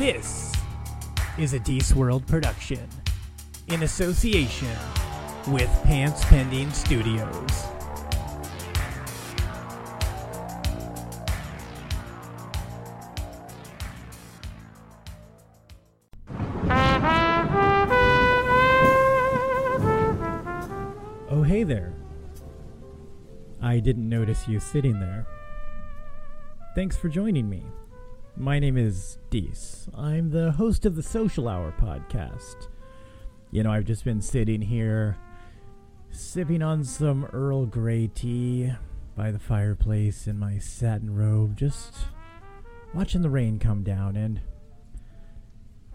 This is a Deece World production in association with Pants Pending Studios. Oh, hey there. I didn't notice you sitting there. Thanks for joining me. My name is Dees. I'm the host of the Social Hour podcast. You know, I've just been sitting here sipping on some Earl Grey tea by the fireplace in my satin robe, just watching the rain come down and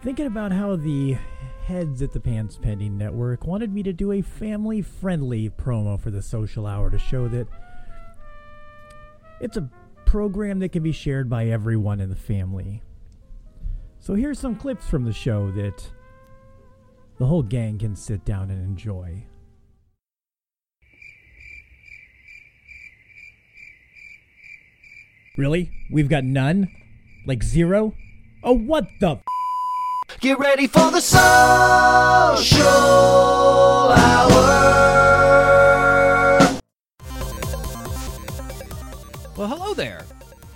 thinking about how the heads at the Pants Pending Network wanted me to do a family friendly promo for the Social Hour to show that it's a program that can be shared by everyone in the family. So here's some clips from the show that the whole gang can sit down and enjoy. Really? We've got none? Like zero? Oh, what the? F- Get ready for the social hour. Well, hello there.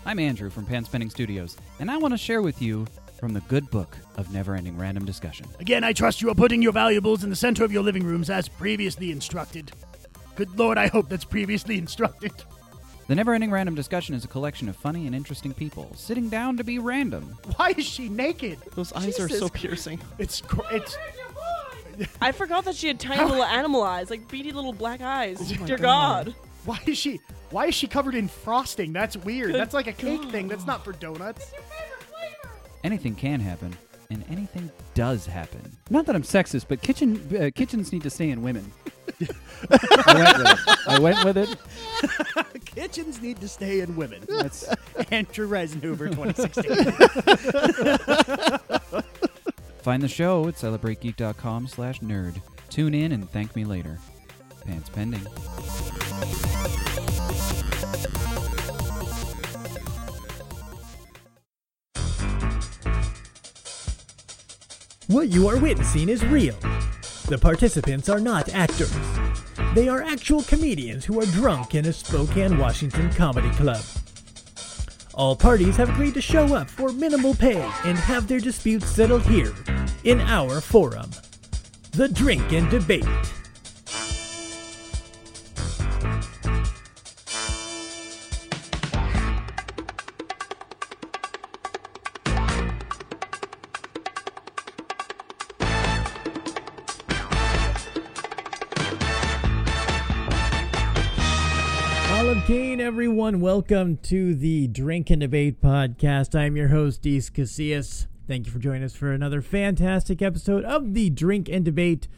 I'm Andrew from Pants Pending Studios, and I want to share with you from the good book of never ending random discussion. Again, I trust you are putting your valuables in the center of your living rooms as previously instructed. Good lord, I hope that's previously instructed. The never ending random discussion is a collection of funny and interesting people sitting down to be random. Why is she naked? Those eyes are so piercing. It's cr- it's I forgot that she had tiny little animal eyes, like beady little black eyes. Oh my Dear God. God. why is she why is she covered in frosting? That's weird. Good That's like a cake thing. That's not for donuts. Anything can happen, and anything does happen. Not that I'm sexist, but kitchen uh, kitchens need to stay in women. I went with it. I went with it. Kitchens need to stay in women. That's Andrew Reisenhuber 2016. Find the show at celebrategeek.com slash nerd. Tune in and thank me later. Pants pending. What you are witnessing is real. The participants are not actors. They are actual comedians who are drunk in a Spokane, Washington comedy club. All parties have agreed to show up for minimal pay and have their disputes settled here in our forum. The Drink and Debate. Kane, everyone. Welcome to the Drink and Debate podcast. I'm your host, Deece Casillas. Thank you for joining us for another fantastic episode of the Drink and Debate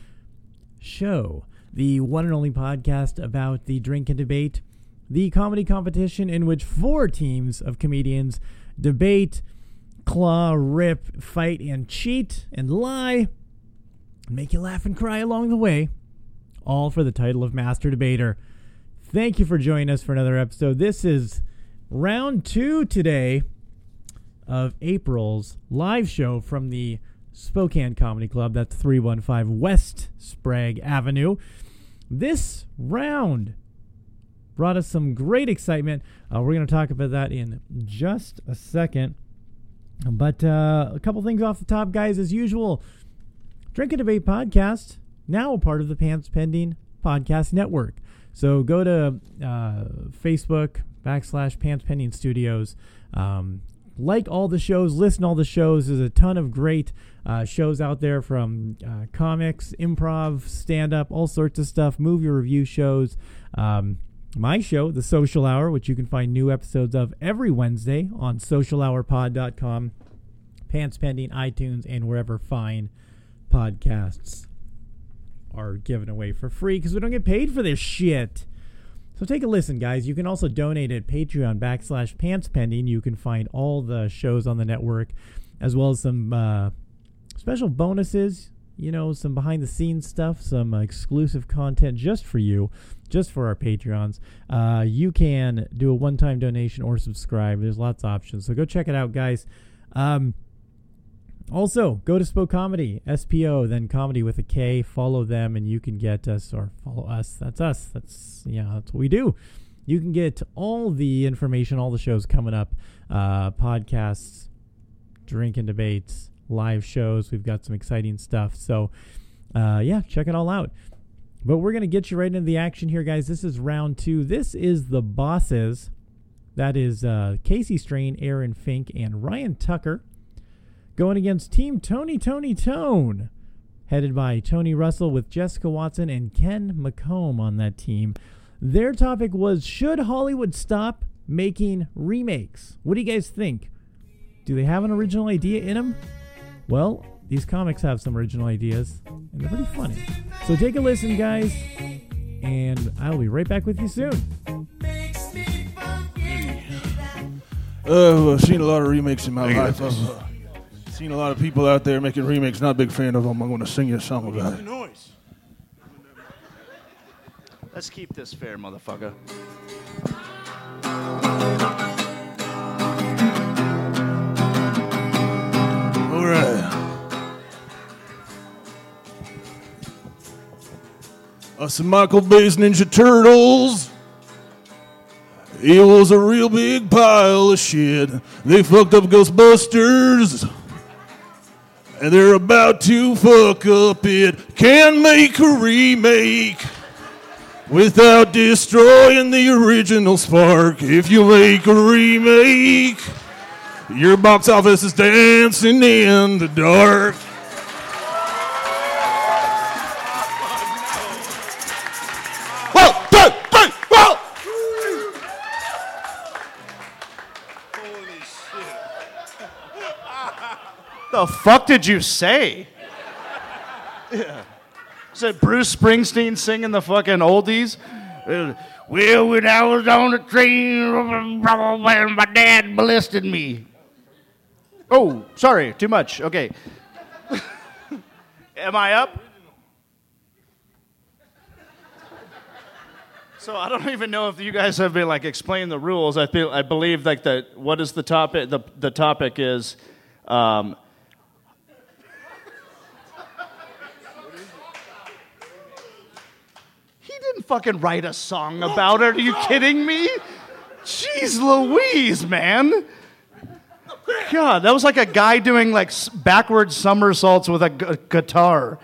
show, the one and only podcast about the Drink and Debate, the comedy competition in which four teams of comedians debate, claw, rip, fight, and cheat and lie, and make you laugh and cry along the way, all for the title of Master Debater. Thank you for joining us for another episode. This is round two today of April's live show from the Spokane Comedy Club. That's 315 West Sprague Avenue. This round brought us some great excitement. Uh, we're going to talk about that in just a second. But uh, a couple things off the top, guys. As usual, Drink and Debate podcast, now a part of the Pants Pending Podcast Network. So go to uh, Facebook backslash Pants Pending Studios. Um, like all the shows, listen all the shows. There's a ton of great uh, shows out there from uh, comics, improv, stand up, all sorts of stuff, movie review shows. Um, my show, The Social Hour, which you can find new episodes of every Wednesday on socialhourpod.com, Pants Pending, iTunes, and wherever fine podcasts are given away for free because we don't get paid for this shit. So take a listen, guys. You can also donate at Patreon backslash pants pending. You can find all the shows on the network, as well as some uh, special bonuses. You know, some behind the scenes stuff, some uh, exclusive content just for you, just for our Patreons. Uh, you can do a one time donation or subscribe. There's lots of options. So go check it out, guys. Um, Also, go to Spo Comedy, S P O, then comedy with a K. Follow them, and you can get us or follow us. That's us. That's yeah, that's what we do. You can get all the information, all the shows coming up, uh, podcasts, drink and debates, live shows. We've got some exciting stuff. So, uh, yeah, check it all out. But we're gonna get you right into the action here, guys. This is round two. This is the bosses. That is uh, Casey Strain, Aaron Fink, and Ryan Tucker going against Team Tony Tony Tone, headed by Tony Russell with Jessica Watson and Ken McComb on that team. Their topic was Should Hollywood stop making remakes? What do you guys think? Do they have an original idea in them? Well, these comics have some original ideas, and they're pretty funny. So take a listen, guys, and I'll be right back with you soon. Uh, I've seen a lot of remakes in my life. Seen a lot of people out there making remakes. Not a big fan of them. I'm going to sing you a song about it. Let's keep this fair, motherfucker. All right. Us and Michael Bay's Ninja Turtles. It was a real big pile of shit. They fucked up Ghostbusters. And they're about to fuck up it. Can make a remake without destroying the original spark. If you make a remake, your box office is dancing in the dark. The fuck did you say? Yeah. It Bruce Springsteen singing the fucking oldies? Uh, Well, when I was on the train, my dad molested me. Oh, sorry, too much. Okay. Am I up? So I don't even know if you guys have been like explain the rules. I feel I believe like the what is the topic? The the topic is. Um, he didn't fucking write a song about it. Are you kidding me? Jeez Louise, man. God, that was like a guy doing like backward somersaults with a gu- guitar.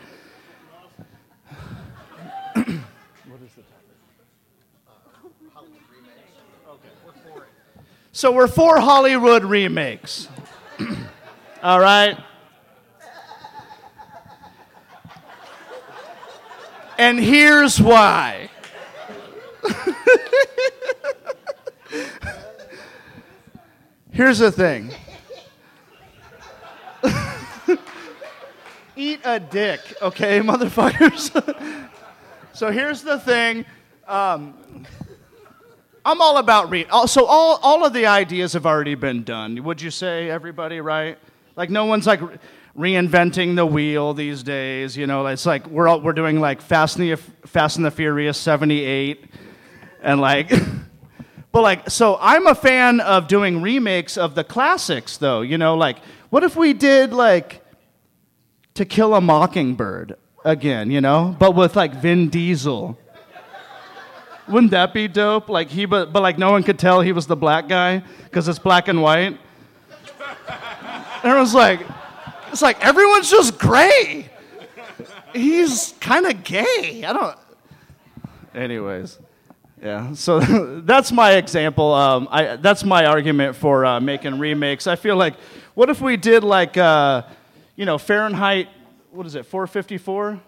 So we're for Hollywood remakes. All right. And here's why. Here's the thing. Eat a dick, okay, motherfuckers? so here's the thing. Um, I'm all about re. So all all of the ideas have already been done. Would you say everybody right? Like no one's like re- reinventing the wheel these days. You know, it's like we're all, we're doing like Fast and the Fast and the Furious '78, and like. But like, so I'm a fan of doing remakes of the classics, though. You know, like, what if we did like To Kill a Mockingbird again? You know, but with like Vin Diesel. Wouldn't that be dope? Like he, but, but like no one could tell he was the black guy because it's black and white. It like, it's like everyone's just gray. He's kind of gay. I don't. Anyways, yeah. So that's my example. Um, I, that's my argument for uh, making remakes. I feel like, what if we did like, uh, you know, Fahrenheit? What is it? 454.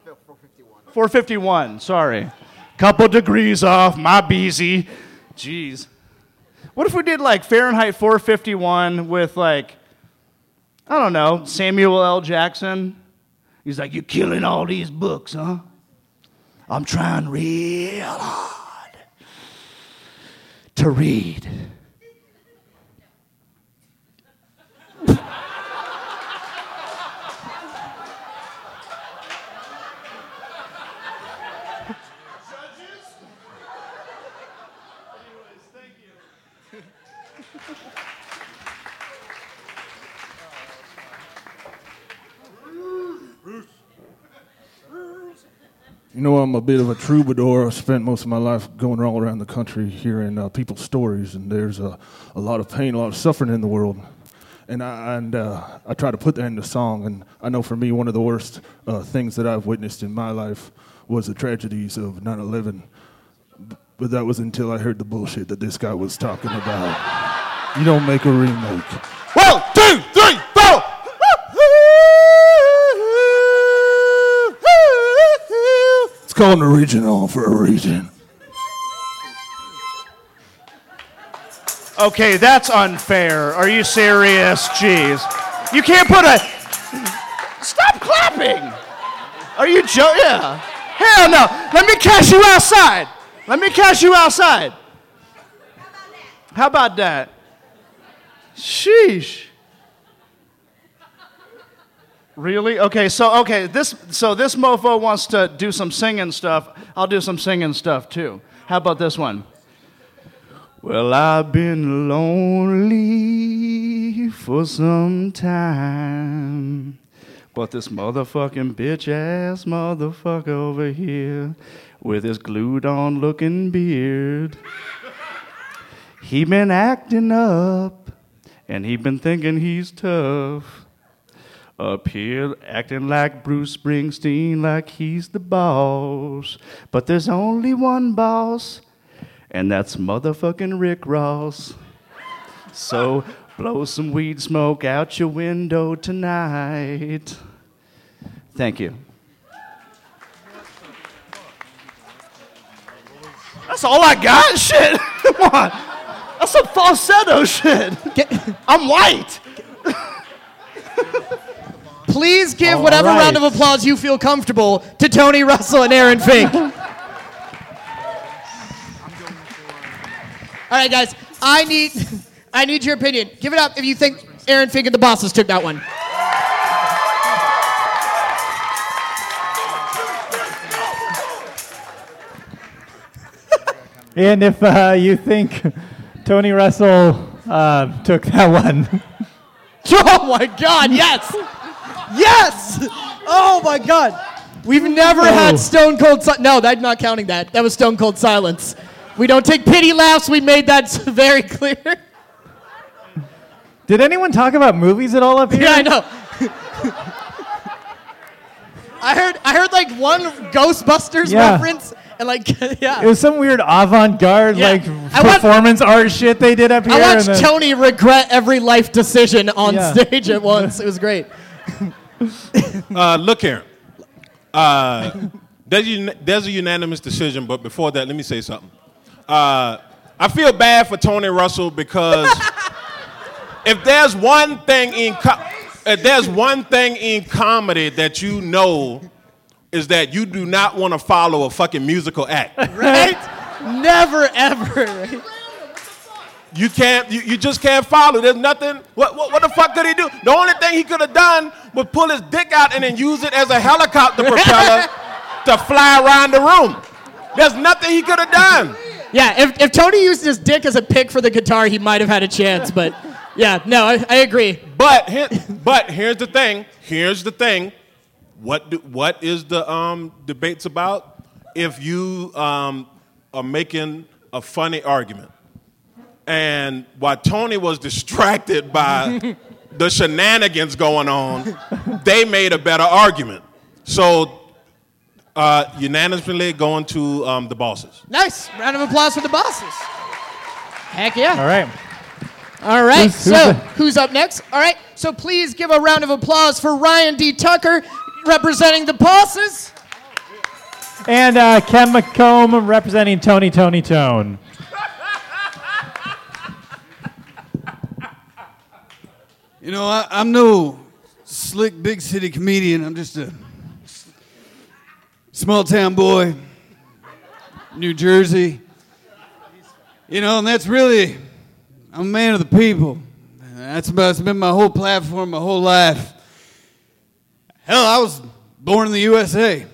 451. Sorry. Couple degrees off, my beezy. Jeez. What if we did like Fahrenheit 451 with like, I don't know, Samuel L. Jackson? He's like, You're killing all these books, huh? I'm trying real hard to read. You know, I'm a bit of a troubadour. I spent most of my life going all around the country hearing uh, people's stories, and there's a, a lot of pain, a lot of suffering in the world. And I, and uh, I try to put that into song. And I know for me, one of the worst uh, things that I've witnessed in my life was the tragedies of 9 11. But that was until I heard the bullshit that this guy was talking about. You don't make a remake. One, two, three, four. It's called an original for a reason. Okay, that's unfair. Are you serious? Jeez. You can't put a. Stop clapping! Are you joking? Yeah. Hell no. Let me catch you outside. Let me catch you outside. How about that? Sheesh. Really? Okay, so okay, this so this mofo wants to do some singing stuff. I'll do some singing stuff too. How about this one? Well, I've been lonely for some time. But this motherfucking bitch ass motherfucker over here with his glued on looking beard, he been acting up and he been thinking he's tough. Up here acting like Bruce Springsteen, like he's the boss. But there's only one boss, and that's motherfucking Rick Ross. So blow some weed smoke out your window tonight. Thank you. That's all I got? Shit. Come on. That's some falsetto shit. I'm white. Please give All whatever right. round of applause you feel comfortable to Tony Russell and Aaron Fink. All right, guys. I need, I need your opinion. Give it up if you think Aaron Fink and the Bosses took that one. And if uh, you think Tony Russell uh, took that one, Oh my God! Yes, yes. Oh my God. We've never had Stone Cold. Si- no, I'm not counting that. That was Stone Cold silence. We don't take pity laughs. We made that very clear. did anyone talk about movies at all up here? Yeah, I know. I heard I heard like one Ghostbusters Yeah. reference and like yeah. It was some weird avant-garde Yeah. like I performance art shit they did up here. I watched and then- Tony regret every life decision on Yeah. stage at once. It was great. Uh, look here. Uh, there's, un- there's a unanimous decision, but before that, let me say something. Uh, I feel bad for Tony Russell because if there's one thing in co- if there's one thing in comedy that you know is that you do not want to follow a fucking musical act. Right? Never ever. You can't. You, you just can't follow. There's nothing. What, what what the fuck could he do? The only thing he could have done was pull his dick out and then use it as a helicopter propeller to fly around the room. There's nothing he could have done. Yeah, if, if Tony used his dick as a pick for the guitar, he might have had a chance. But yeah, no, I, I agree. But here, but here's the thing. Here's the thing. What do, what is the um, debates about? If you um, are making a funny argument, and while Tony was distracted by the shenanigans going on, they made a better argument. So uh, unanimously going to um, the bosses. Nice. Round of applause for the bosses. Heck yeah. All right. All right, Who's- who's so the- who's up next? All right, so please give a round of applause for Ryan D. Tucker representing the bosses. And uh, Ken McComb representing Tony Tony Tone. You know, I, I'm no slick big city comedian. I'm just a small town boy, New Jersey. You know, and that's really, I'm a man of the people. That's about, that's been my whole platform, my whole life. Hell, I was born in the USA.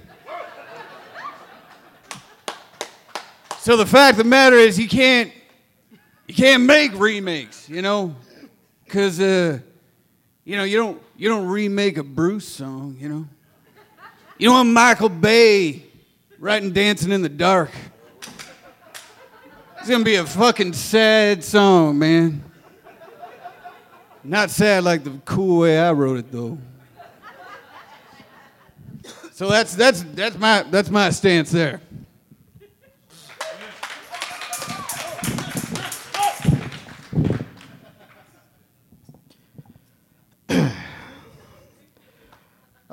So the fact of the matter is, you can't, you can't make remakes, you know, because uh, you know you don't you don't remake a Bruce song, you know. You don't want Michael Bay writing Dancing in the Dark. It's gonna be a fucking sad song, man. Not sad like the cool way I wrote it though. So that's that's that's my that's my stance there.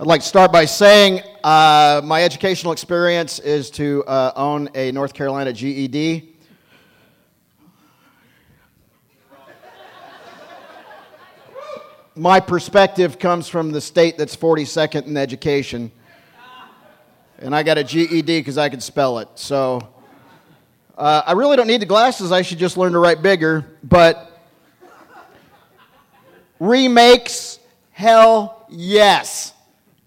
I'd like to start by saying uh, my educational experience is to uh, own a North Carolina GED. My perspective comes from the state that's 42nd in education. And I got a GED because I could spell it. So uh, I really don't need the glasses. I should just learn to write bigger. But remakes, hell yes.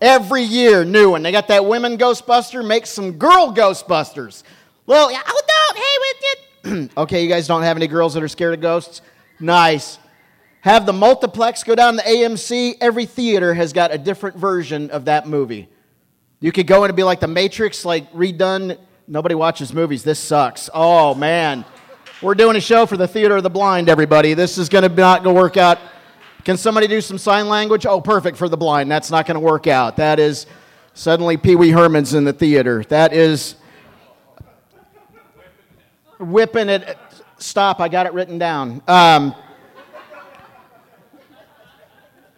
Every year, new one. They got that women Ghostbuster. Make some girl Ghostbusters. Well, yeah, don't, hey, with it. okay, you guys don't have any girls that are scared of ghosts? Nice. Have the multiplex go down to AMC. Every theater has got a different version of that movie. You could go in and be like the Matrix, like redone. Nobody watches movies. This sucks. Oh man, we're doing a show for the theater of the blind. Everybody, this is going to not go work out. Can somebody do some sign language? Oh, perfect for the blind. That's not going to work out. That is suddenly Pee Wee Herman's in the theater. That is whipping it. Stop. I got it written down. Um,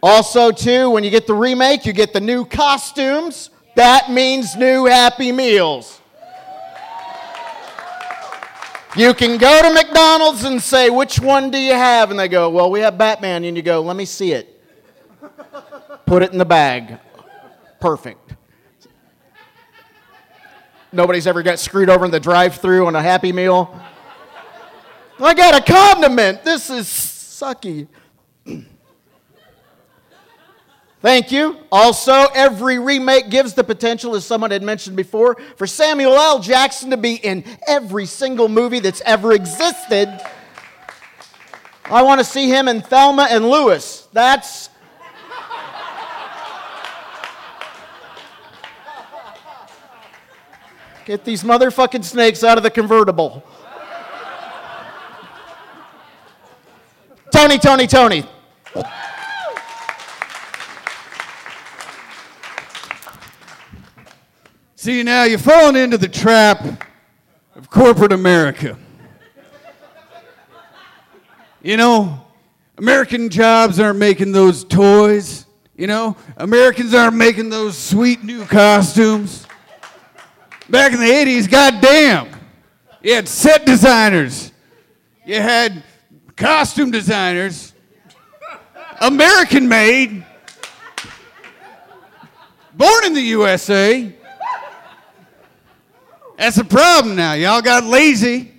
also, too, when you get the remake, you get the new costumes. That means new Happy Meals. You can go to McDonald's and say, which one do you have? And they go, well, we have Batman. And you go, let me see it. Put it in the bag. Perfect. Nobody's ever got screwed over in the drive through on a Happy Meal. I got a condiment. This is sucky. Thank you. Also, every remake gives the potential, as someone had mentioned before, for Samuel L. Jackson to be in every single movie that's ever existed. I want to see him in Thelma and Louise. That's. Get these motherfucking snakes out of the convertible. Tony, Tony, Tony. See, now you're falling into the trap of corporate America. You know, American jobs aren't making those toys. You know, Americans aren't making those sweet new costumes. Back in the 80s, goddamn, you had set designers, you had costume designers, American made, born in the USA. That's the problem now. Y'all got lazy.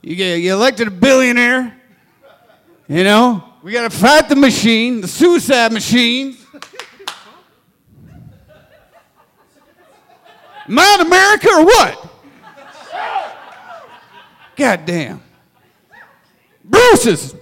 You get you elected a billionaire. You know, we got to fight the machine, the suicide machine. In America or what? God damn. Bruce's.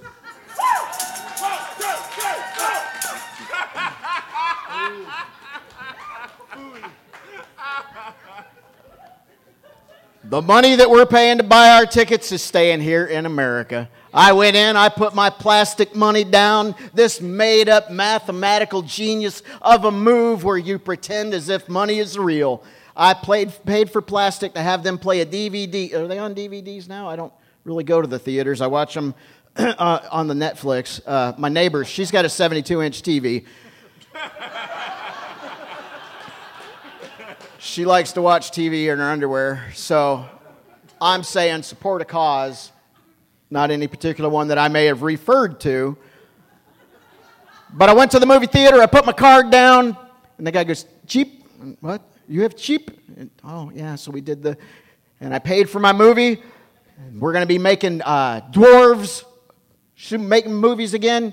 The money that we're paying to buy our tickets is staying here in America. I went in, I put my plastic money down, this made up mathematical genius of a move where you pretend as if money is real. I played, paid for plastic to have them play a DVD. Are they on DVDs now? I don't really go to the theaters. I watch them uh, on the Netflix. Uh, my neighbor, she's got a 72 inch TV. She likes to watch TV in her underwear. So I'm saying support a cause, not any particular one that I may have referred to. But I went to the movie theater, I put my card down, and the guy goes, Cheap? What? You have cheap? And, oh, yeah, so we did the. And I paid for my movie. We're going to be making uh, dwarves, making movies again.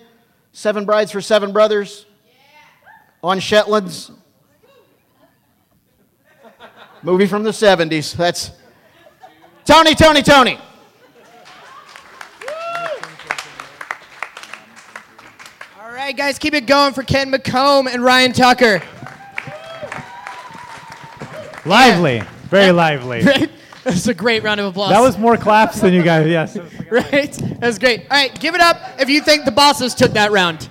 Seven Brides for Seven Brothers on Shetlands. Movie from the 70s. That's Tony, Tony, Tony. All right, guys, keep it going for Ken McComb and Ryan Tucker. Lively. Very lively. Right? That's a great round of applause. That was more claps than you guys. Yes. right. That's great. All right, give it up if you think the bosses took that round.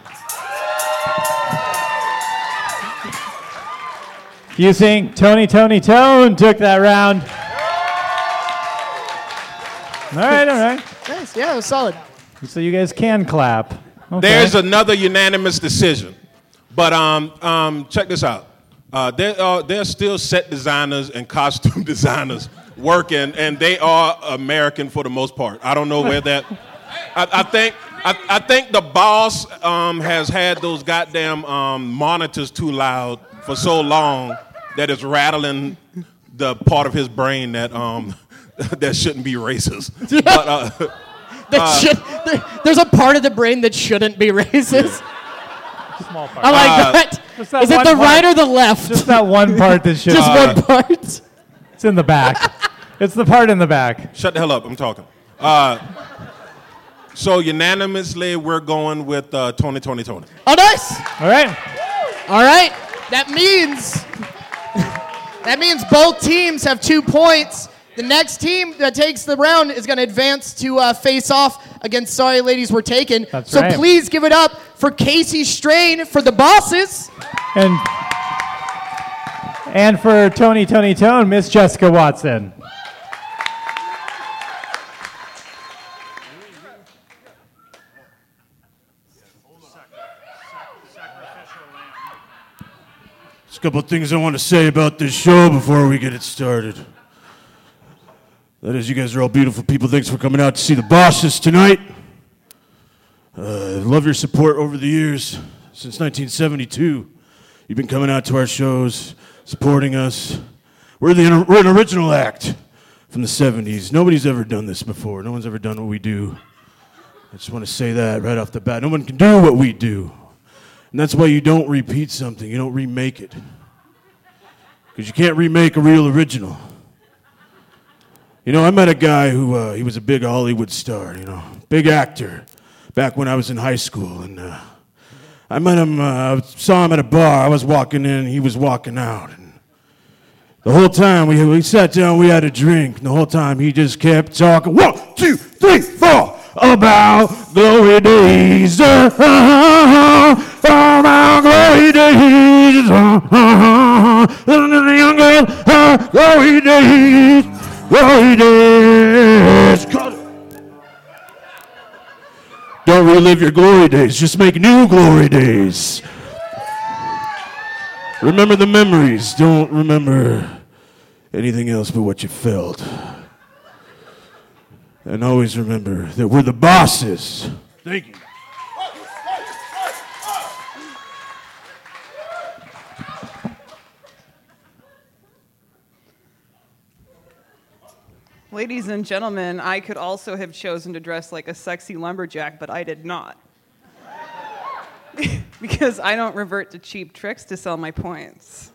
You think Tony, Tony, Tone took that round? All right, all right. Nice. Yeah, it was solid. So you guys can clap. Okay. There's another unanimous decision. But um, um, check this out. Uh, there are there's still set designers and costume designers working, and they are American for the most part. I don't know where that. I, I think I, I think the boss um, has had those goddamn um, monitors too loud for so long that it's rattling the part of his brain that um, that shouldn't be racist. But, uh, That uh, should, there- there's a part of the brain that shouldn't be racist. Small part. I like Uh, that. That Is it the part. right or the left? Just that one part that should. Just Uh, one part. It's in the back. It's the part in the back. Shut the hell up! I'm talking. Uh, so unanimously, we're going with uh, Tony, Tony, Tony. Oh, nice. All right. All right. That means that means both teams have two points. The next team that takes the round is going to advance to uh, face off against Sorry Ladies Were Taken. That's so right. please give it up for Casey Strain for the bosses. And and for Tony, Tony, Tone, Miss Jessica Watson. A couple of things I want to say about this show before we get it started. That is, you guys are all beautiful people. Thanks for coming out to see the bosses tonight. Uh, love your support over the years. Since 1972, you've been coming out to our shows, supporting us. We're, the, we're an original act from the 70s. Nobody's ever done this before. No one's ever done what we do. I just want to say that right off the bat. No one can do what we do. And that's why you don't repeat something, you don't remake it. Because you can't remake a real original. You know, I met a guy who, uh, he was a big Hollywood star, you know, big actor, back when I was in high school. And uh, I met him, uh, I saw him at a bar. I was walking in, he was walking out. And the whole time we, we sat down, we had a drink. And the whole time he just kept talking. One, two, three, four. About glory days. Uh-huh, about glory days. Uh-huh, the young girl, uh, glory days. Glory days. Don't relive your glory days. Just make new glory days. Remember the memories. Don't remember anything else but what you felt. And always remember that we're the bosses. Thank you. Ladies and gentlemen, I could also have chosen to dress like a sexy lumberjack, but I did not. because I don't revert to cheap tricks to sell my points.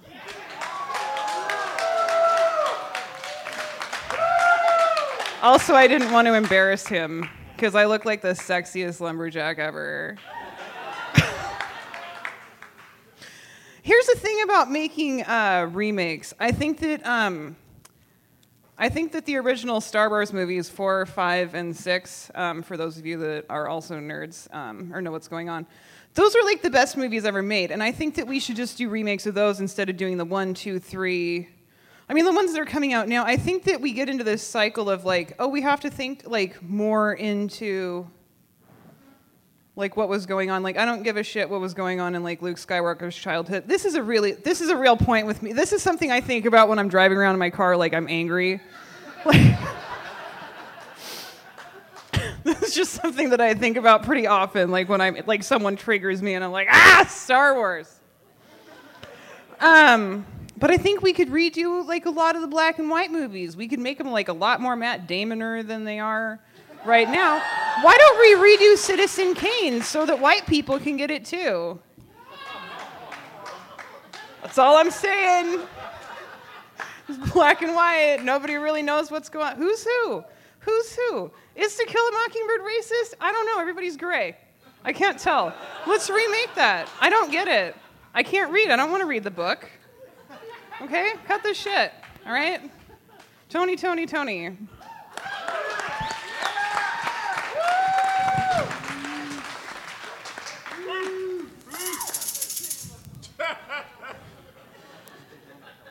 Also, I didn't want to embarrass him because I look like the sexiest lumberjack ever. Here's the thing about making uh, remakes. I think that um, I think that the original Star Wars movies, four, five, and six, um, for those of you that are also nerds um, or know what's going on, those are like the best movies ever made. And I think that we should just do remakes of those instead of doing the one, two, three. I mean, the ones that are coming out now. I think that we get into this cycle of like, oh, we have to think like more into like what was going on. Like I don't give a shit what was going on in like Luke Skywalker's childhood. This is a really this is a real point with me. This is something I think about when I'm driving around in my car like I'm angry. Like this is just something that I think about pretty often like when I'm like someone triggers me and I'm like, "Ah, Star Wars." Um but I think we could redo like a lot of the black and white movies. We could make them like a lot more Matt Damoner than they are right now. Why don't we redo Citizen Kane so that white people can get it too? That's all I'm saying. It's black and white. Nobody really knows what's going on. Who's who? Who's who? Is To Kill a Mockingbird racist? I don't know. Everybody's gray. I can't tell. Let's remake that. I don't get it. I can't read. I don't want to read the book. Okay? Cut this shit. All right? Tony, Tony, Tony.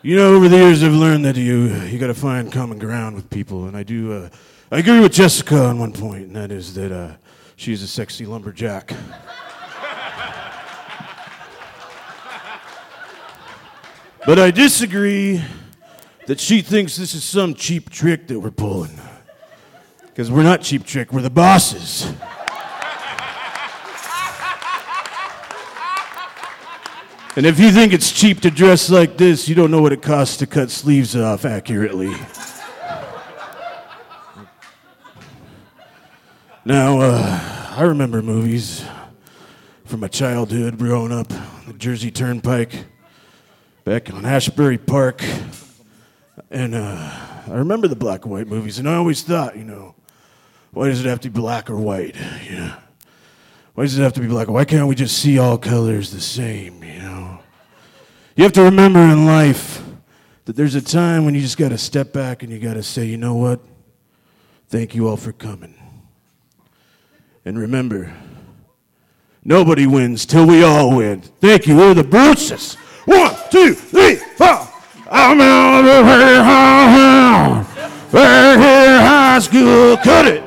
You know, over the years, I've learned that you you got to find common ground with people, and I do. Uh, I agree with Jessica on one point, and that is that uh, she's a sexy lumberjack. but I disagree that she thinks this is some cheap trick that we're pulling, because we're not cheap trick. We're the bosses. And if you think it's cheap to dress like this, you don't know what it costs to cut sleeves off accurately. Now, uh, I remember movies from my childhood growing up, the Jersey Turnpike, back on Asbury Park. And uh, I remember the black and white movies, and I always thought, you know, why does it have to be black or white? You know, why does it have to be black? Why can't we just see all colors the same? You know, you have to remember in life that there's a time when you just got to step back and you got to say, you know what? Thank you all for coming. And remember, nobody wins till we all win. Thank you. We're the Bruces. One, two, three, four. I'm out of here, here, high school. Cut it.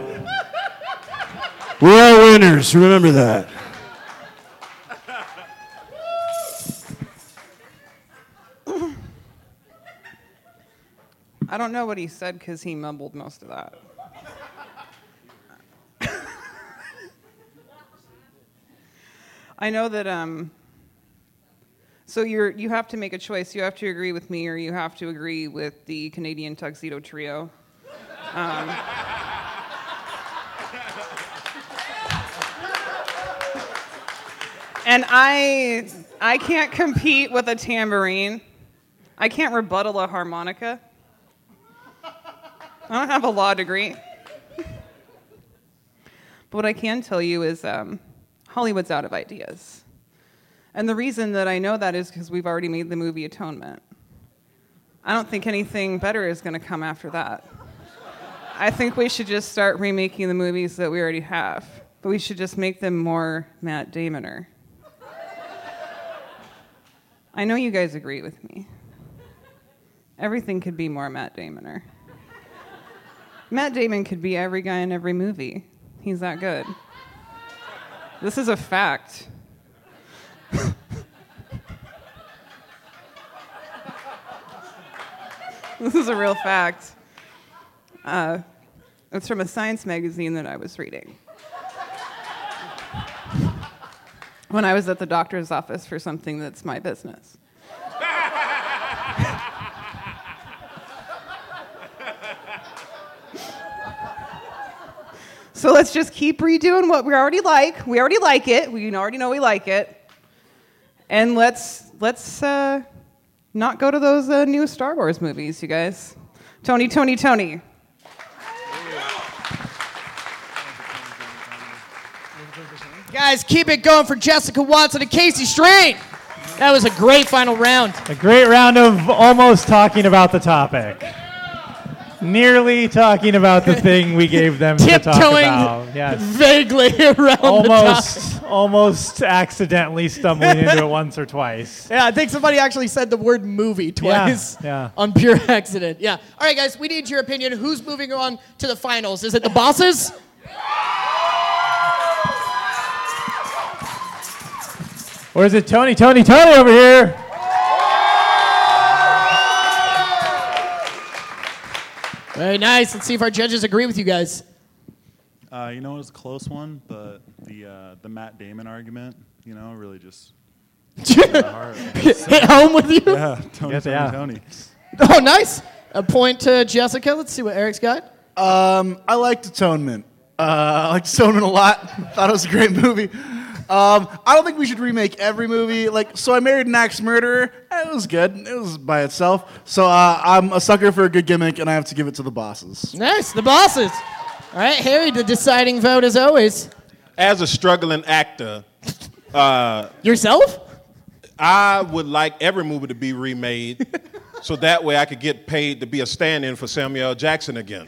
We're all winners. Remember that. I don't know what he said because he mumbled most of that. I know that um so you're you have to make a choice. You have to agree with me or you have to agree with the Canadian tuxedo trio. Um, and I I can't compete with a tambourine. I can't rebuttal a harmonica. I don't have a law degree. But what I can tell you is um, Hollywood's out of ideas. And the reason that I know that is because we've already made the movie Atonement. I don't think anything better is going to come after that. I think we should just start remaking the movies that we already have, but we should just make them more Matt Damoner. I know you guys agree with me. Everything could be more Matt Damoner. Matt Damon could be every guy in every movie. He's that good. This is a fact. this is a real fact. Uh, it's from a science magazine that I was reading. When I was at the doctor's office for something that's my business. So let's just keep redoing what we already like. We already like it. We already know we like it. And let's let's uh, not go to those uh, new Star Wars movies, you guys. Tony, Tony, Tony. Guys, keep it going for Jessica Watson and Casey Strain. That was a great final round. A great round of almost talking about the topic. Nearly talking about the thing we gave them to talk Tiptoeing about. Yes. vaguely around the Almost, almost accidentally stumbling into it once or twice. Yeah, I think somebody actually said the word movie twice yeah. on pure accident. Yeah. All right, guys, we need your opinion. Who's moving on to the finals? Is it the bosses? Or is it Tony, Tony, Tony over here? Very nice. Let's see if our judges agree with you guys. Uh, you know, it was a close one, but the uh, the Matt Damon argument, you know, really just hit. Hit home with you? Yeah, Tony, Yes, Tony, yeah. Tony. Oh, nice. A point to Jessica. Let's see what Eric's got. Um, I liked Atonement. Uh, I liked Atonement a lot. Thought it was a great movie. Um, I don't think we should remake every movie. Like, so I married an axe murderer. It was good. It was by itself. So uh, I'm a sucker for a good gimmick, and I have to give it to the bosses. Nice. The bosses. All right, Harry, the deciding vote as always. As a struggling actor, uh, Yourself? I would like every movie to be remade so that way I could get paid to be a stand-in for Samuel Jackson again.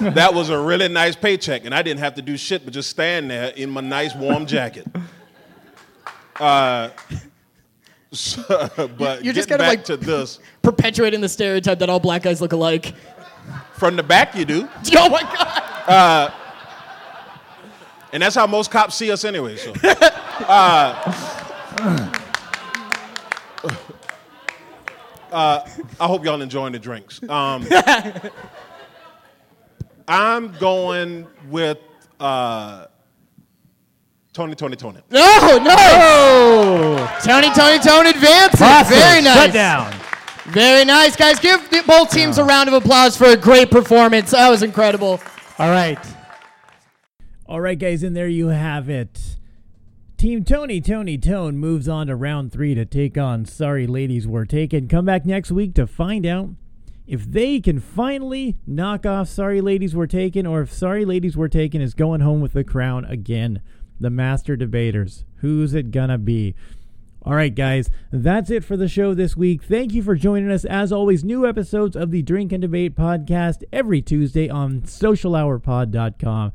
That was a really nice paycheck, and I didn't have to do shit but just stand there in my nice warm jacket. Uh, so, but You're just kind of like to this. perpetuating the stereotype that all black guys look alike. From the back, you do. Oh my god. Uh, and that's how most cops see us anyway. So, uh, uh, I hope y'all enjoying the drinks. Um, I'm going with uh, Tony, Tony, Tony. No, no. Tony, Tony, Tony advances. Process. Very nice. Shut down. Very nice, guys. Give both teams a round of applause for a great performance. That was incredible. All right. All right, guys, and there you have it. Team Tony Tony Tone moves on to round three to take on Sorry Ladies Were Taken. Come back next week to find out if they can finally knock off Sorry Ladies Were Taken or if Sorry Ladies Were Taken is going home with the crown again. The Master Debaters. Who's it gonna be? All right, guys, that's it for the show this week. Thank you for joining us. As always, new episodes of the Drink and Debate podcast every Tuesday on socialhourpod.com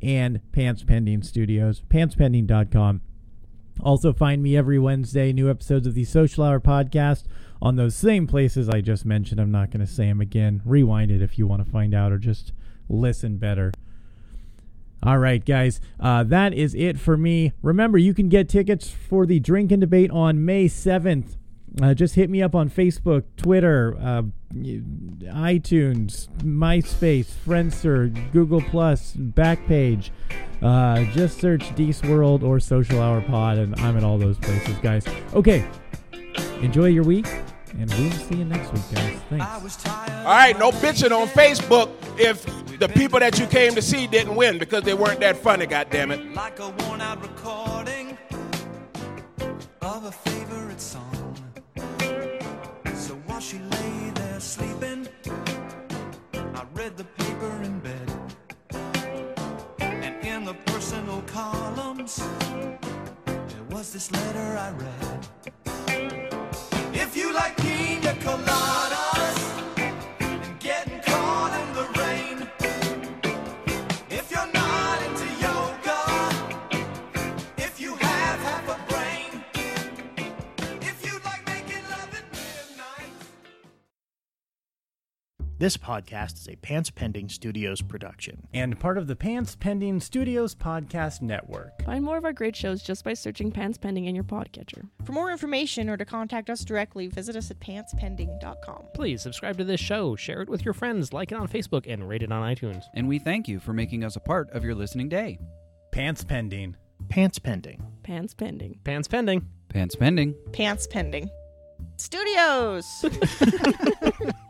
and Pants Pending Studios, pantspending.com. Also, find me every Wednesday, new episodes of the Social Hour podcast on those same places I just mentioned. I'm not going to say them again. Rewind it if you want to find out or just listen better. All right, guys, uh, that is it for me. Remember, you can get tickets for the Drink and Debate on May 7th. Uh, just hit me up on Facebook, Twitter, uh, iTunes, MySpace, Friendster, Google Plus, Backpage. Uh, just search Deece World or Social Hour Pod, and I'm at all those places, guys. Okay, enjoy your week, and we'll see you next week, guys. Thanks. All right, no bitching on Facebook if the people that you came to see didn't win because they weren't that funny, goddammit. Like a worn out recording of a favorite song. So while she lay there sleeping, I read the paper in bed. And in the personal columns, there was this letter I read. This podcast is a Pants Pending Studios production. And part of the Pants Pending Studios podcast network. Find more of our great shows just by searching Pants Pending in your podcatcher. For more information or to contact us directly, visit us at pantspending.com. Please subscribe to this show, share it with your friends, like it on Facebook, and rate it on iTunes. And we thank you for making us a part of your listening day. Pants Pending. Pants Pending. Pants Pending. Pants Pending. Pants pending. Pants Pending. Studios!